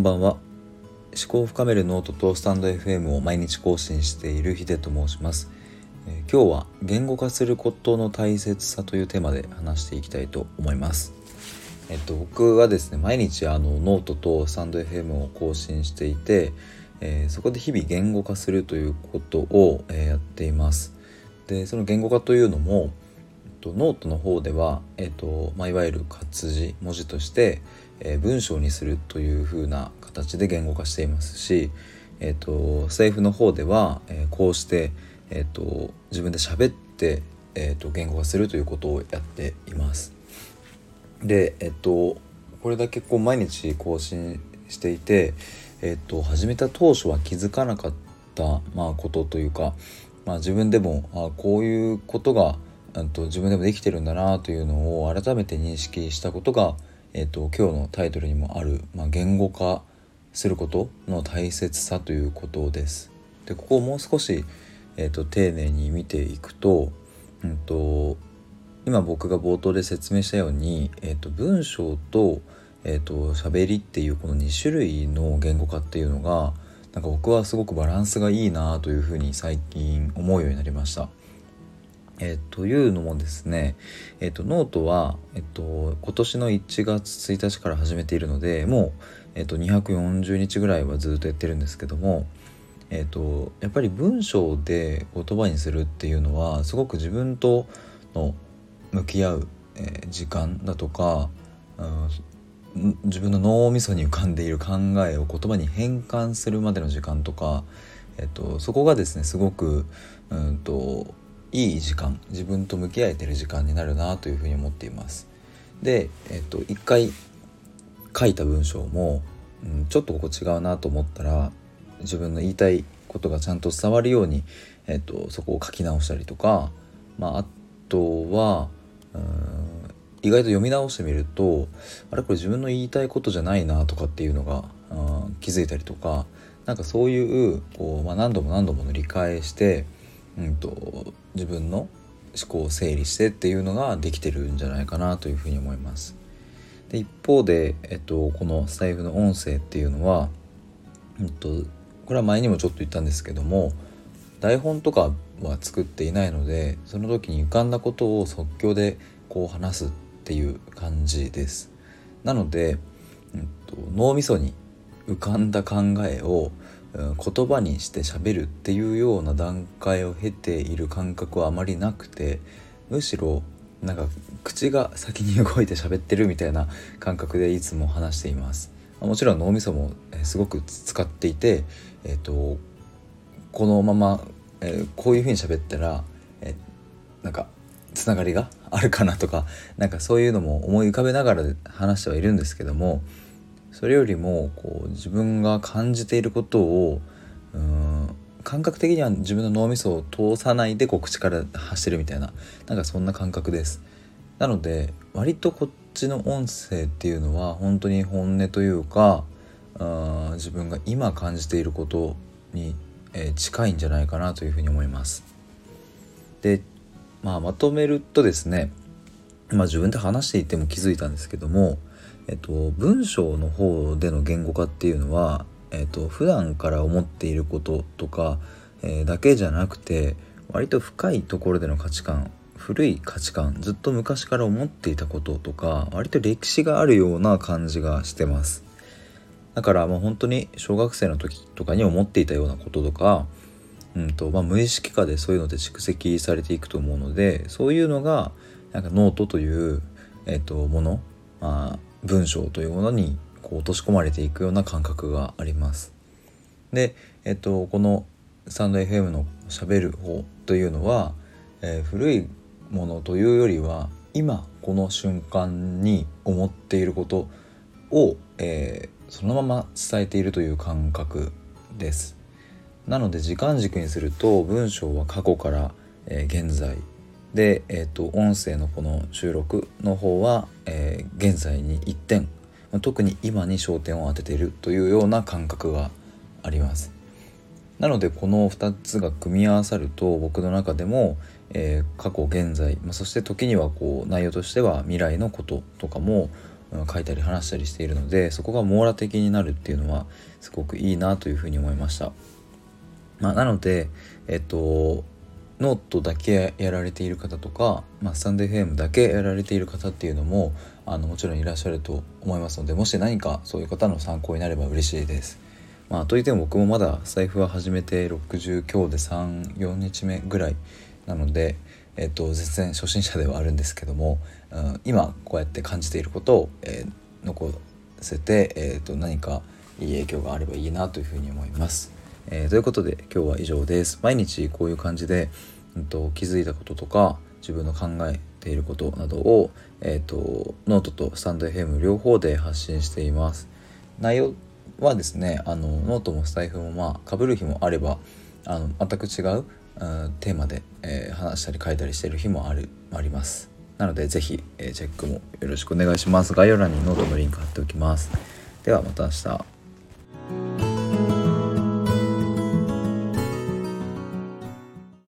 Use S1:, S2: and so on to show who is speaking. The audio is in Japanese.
S1: んばんは。思考を深めるノートとスタンド FM を毎日更新しているヒデと申します、えー、今日は言語化することの大切さというテーマで話していきたいと思います。えっと僕はですね毎日あのノートとスタンド FM を更新していて、えー、そこで日々言語化するということを、えー、やっています。でその言語化というのもとノートの方では、えーとまあ、いわゆる活字文字として、えー、文章にするというふうな形で言語化していますし、えーと、政府の方では、えー、こうして、えーと、自分で喋って、えーと、言語化するということをやっています。で、えっ、ー、とこれだけこう毎日更新していて、えっ、ー、と始めた当初は気づかなかった、まあ、ことというか、まあ、自分でもあこういうことがと自分でもできてるんだなというのを改めて認識したことが、えーと、今日のタイトルにもある、まあ、言語化することの大切さということです。でここをもう少し、えーと、丁寧に見ていくと,、うんと、今僕が冒頭で説明したように、えー、と文章と,、えー、と喋りっていうこの2種類の言語化っていうのがなんか僕はすごくバランスがいいなというふうに最近思うようになりました。えー、というのもですね、えーと、ノートは、えーと、今年の1月1日から始めているのでもう、えーと、240日ぐらいはずっとやってるんですけども、えー、とやっぱり文章で言葉にするっていうのはすごく自分との向き合う、えー、時間だとか、うん、自分の脳みそに浮かんでいる考えを言葉に変換するまでの時間とか、えー、とそこがですねすごくうんといい時間自分と向き合えてる時間になるなというふうに思っています。で、えっと、一回書いた文章も、うん、ちょっとここ違うなと思ったら自分の言いたいことがちゃんと伝わるように、えっと、そこを書き直したりとか、まあ、あとはうん意外と読み直してみるとあれこれ自分の言いたいことじゃないなとかっていうのが、うん、気づいたりとかなんかそういうこう、まあ、何度も何度も塗り返してうんと、自分の思考を整理してっていうのができてるんじゃないかなというふうに思います。で一方で、えっと、このスタイフの音声っていうのは、えっと、これは前にもちょっと言ったんですけども台本とかは作っていないのでその時に浮かんだことを即興でこう話すっていう感じです。なので、えっと、脳みそに浮かんだ考えを言葉にして喋るっていうような段階を経ている感覚はあまりなくてむしろなんか口が先に動いて喋ってるみたいな感覚でいつも話しています。もちろん脳みそもすごく使っていて、えーと、このまま、えー、こういうふうに喋ったら、えー、なんかつながりがあるかなとかなんかそういうのも思い浮かべながら話してはいるんですけどもそれよりもこう自分が感じていることをうん感覚的には自分の脳みそを通さないでこう口から発してるみたいななんかそんな感覚です。なので割とこっちの音声っていうのは本当に本音というかあ自分が今感じていることに、え、近いんじゃないかなというふうに思います。で、まあ、まとめるとですねまあ自分で話していても気づいたんですけどもえっと、文章の方での言語化っていうのは、えっと、普段から思っていることとか、えー、だけじゃなくて割と深いところでの価値観古い価値観ずっと昔から思っていたこととか割と歴史があるような感じがしてます。だからもう本当に小学生の時とかに思っていたようなこととか、うんとまあ、無意識化でそういうので蓄積されていくと思うのでそういうのがなんかノートという、えっと、もの、まあ、文章というものにこう落とし込まれていくような感覚があります。で、えっと、このスタンド FM のしゃべる方というのは、えー、古いものというよりは今この瞬間に思っていることを、えー、そのまま伝えているという感覚です。なので時間軸にすると文章は過去から、えー、現在で、えーと、音声のこの収録の方は、えー、現在に一点特に今に焦点を当てているというような感覚がありますなのでこの2つが組み合わさると僕の中でも、えー、過去現在、まあ、そして時にはこう内容としては未来のこととかも書いたり話したりしているのでそこが網羅的になるっていうのはすごくいいなというふうに思いました。まあ、なので、えっと、ノートだけやられている方とか、まあ、スタンド FM だけやられている方っていうのもあのもちろんいらっしゃると思いますのでもし何かそういう方の参考になれば嬉しいです。まあ、といっても僕もまだ財布は始めて60今日で34日目ぐらいなので、えっと、全然初心者ではあるんですけども、うん、今こうやって感じていることを、えー、残せて、えー、と何かいい影響があればいいなというふうに思います。えー、ということで今日は以上です。毎日こういう感じで、うんと、気づいたこととか自分の考えていることなどを、えーと、ノートとスタンド FM 両方で発信しています。内容はですねあのノートもスタイフもまあ被る日もあればあの全く違う、うん、テーマで、えー、話したり書いたりしてる日もあるあります。なので是非、えー、チェックもよろしくお願いします。概要欄にノートのリンク貼っておきます。ではまた明日。